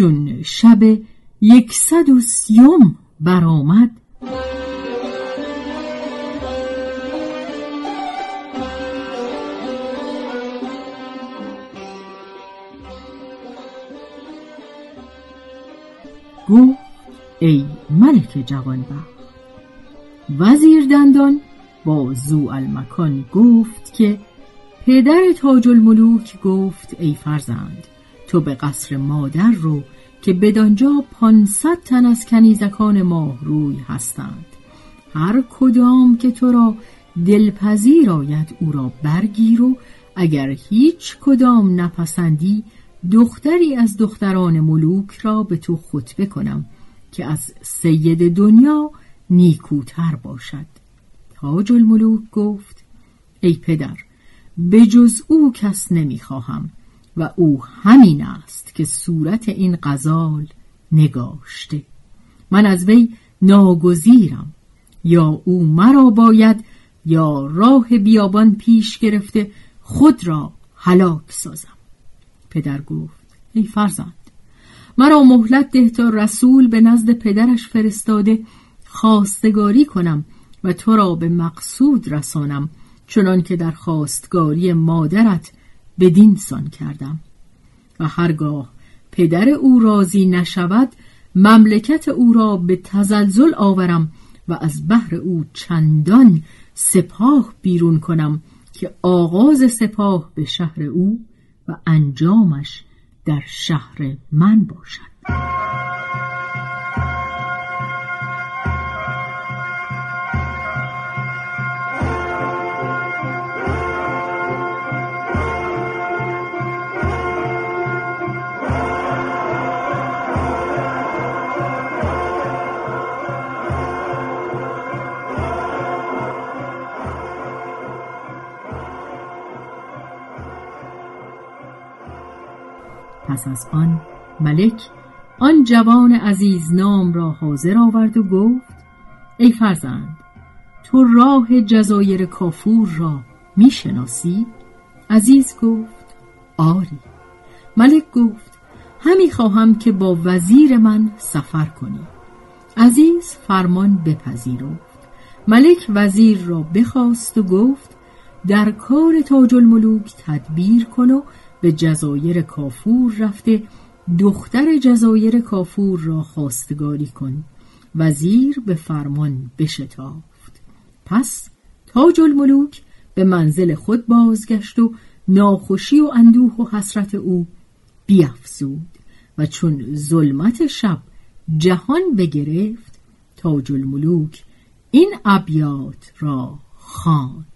چون شب یکصد و سیوم برآمد. گفت ای ملک جوانبخت وزیر دندان با زو المکان گفت که پدر تاج الملوک گفت ای فرزند تو به قصر مادر رو که بدانجا پانصد تن از کنیزکان ماهروی هستند. هر کدام که تو را دلپذیر آید او را برگیر و اگر هیچ کدام نپسندی دختری از دختران ملوک را به تو خطبه کنم که از سید دنیا نیکوتر باشد. تاج الملوک گفت ای پدر به جز او کس نمی‌خواهم. و او همین است که صورت این غزال نگاشته. من از وی ناگزیرم. یا او مرا باید یا راه بیابان پیش گرفته خود را هلاک سازم. پدر گفت ای فرزند مرا مهلت ده تا رسول به نزد پدرش فرستاده خواستگاری کنم و تو را به مقصود رسانم چنان که در خواستگاری مادرت بدین سان کردم. و هرگاه پدر او راضی نشود مملکت او را به تزلزل آورم و از بحر او چندان سپاه بیرون کنم که آغاز سپاه به شهر او و انجامش در شهر من باشد. پس از آن ملک آن جوان عزیز نام را حاضر آورد و گفت ای فرزند تو راه جزایر کافور را می‌شناسی؟ عزیز گفت آری. ملک گفت همی خواهم که با وزیر من سفر کنی. عزیز فرمان بپذیرفت. ملک وزیر را بخواست و گفت در کار تاج الملوک تدبیر کن و به جزایر کافور رفته دختر جزایر کافور را خواستگاری کن. وزیر به فرمان بشتافت. پس تاج الملوک به منزل خود بازگشت و ناخوشی و اندوه و حسرت او بیافزود و چون ظلمت شب جهان بگرفت تاج الملوک این ابیات را خواند.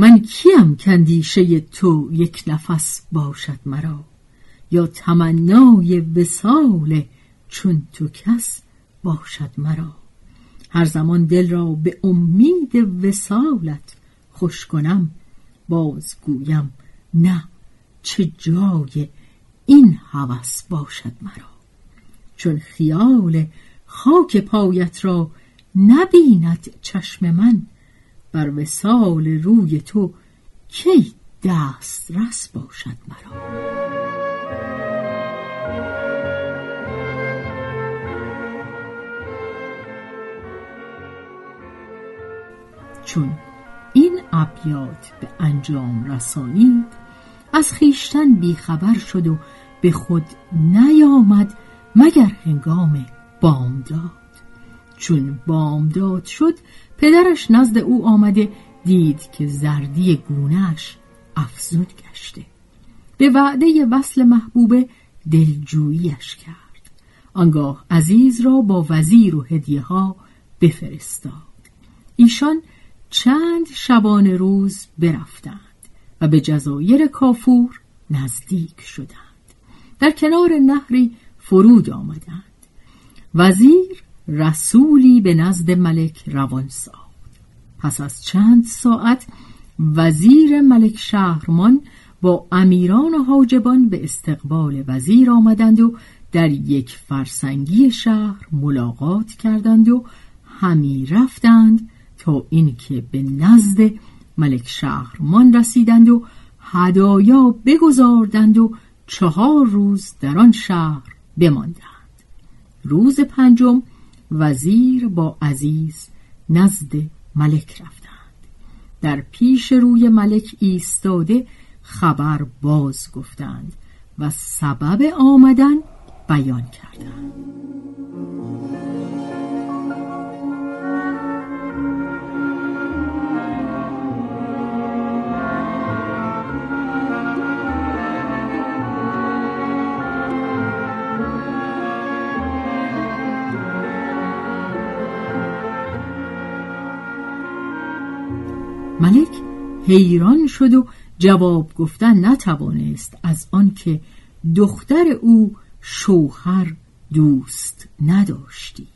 من کیم کندیشه تو یک نفس باشد مرا؟ یا تمنای وسال چون تو کس باشد مرا؟ هر زمان دل را به امید وسالت خوش کنم باز گویم نه چه جای این هوس باشد مرا؟ چون خیال خاک پایت را نبیند چشم من بر وسال روی تو کی دست رس باشد مرا؟ چون این ابیات به انجام رسانید از خیشتن بیخبر شد و به خود نیامد مگر هنگام بامداد. چون بامداد شد پدرش نزد او آمده دید که زردی گونهش افزود گشته. به وعده وصل محبوبه دلجوییش کرد. آنگاه عزیز را با وزیر و هدیه ها بفرستاد. ایشان چند شبانه روز برفتند و به جزایر کافور نزدیک شدند. در کنار نهری فرود آمدند. وزیر رسولی به نزد ملک روان ساخت. پس از چند ساعت وزیر ملک شهرمان با امیران و حاجبان به استقبال وزیر آمدند و در یک فرسنگی شهر ملاقات کردند و همی رفتند تا اینکه به نزد ملک شهرمان رسیدند و هدایا بگذاردند و چهار روز در آن شهر بماندند. روز پنجم وزیر با عزیز نزد ملک رفتند. در پیش روی ملک ایستاده خبر باز گفتند و سبب آمدن بیان کردند. ملک حیران شد و جواب گفتن نتوانست از آنکه دختر او شوهر دوست نداشتی.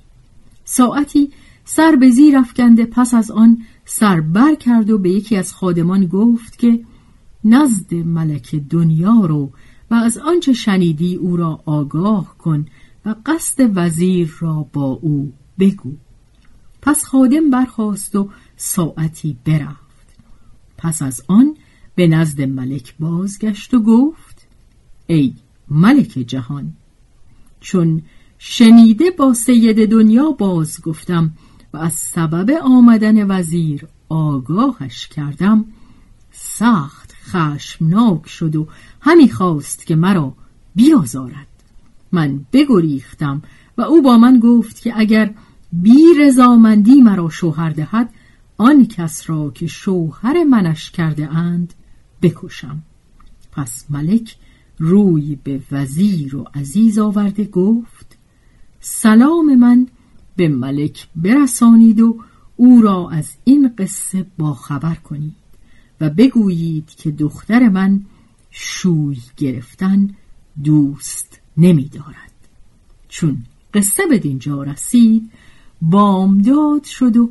ساعتی سر به زیر افکنده پس از آن سر بر کرد و به یکی از خادمان گفت که نزد ملک دنیا رو و از آنچه شنیدی او را آگاه کن و قصد وزیر را با او بگو. پس خادم برخواست و ساعتی برفت. پس از آن به نزد ملک بازگشت و گفت ای ملک جهان چون شنیده با سید دنیا باز گفتم و از سبب آمدن وزیر آگاهش کردم سخت خشمناک شد و همی خواست که مرا بیازارد. من بگریختم و او با من گفت که اگر بی رضامندی مرا شوهر دهد آن کس را که شوهر منش کرده اند بکشم پس ملک روی به وزیر و عزیز آورده گفت سلام من به ملک برسانید و او را از این قصه باخبر کنید و بگویید که دختر من شوی گرفتن دوست نمی دارد. چون قصه به دینجا رسید بامداد شد و